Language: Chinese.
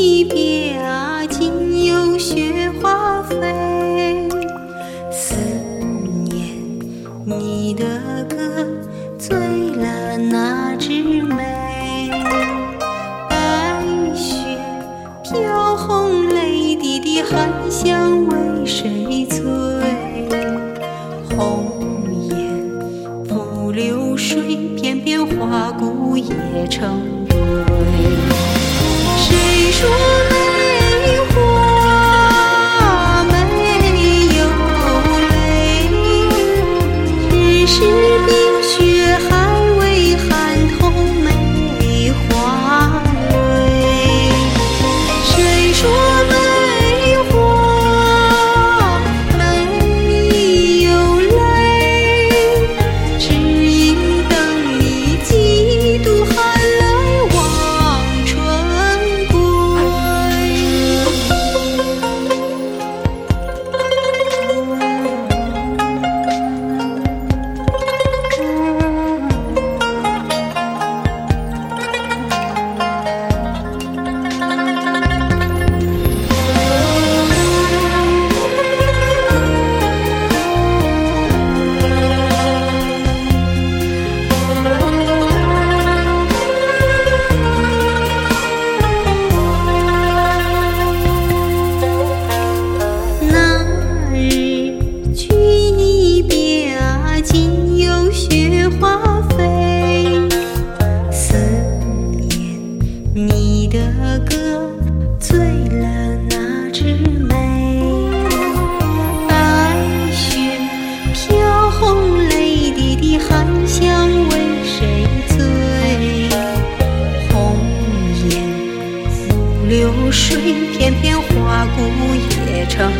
一别啊，今又雪花飞，思念你的歌，醉？了哪枝梅？白雪飘红，泪滴滴，寒香为谁醉？红颜付流水，片片花骨也成堆。出来流水片片花骨也成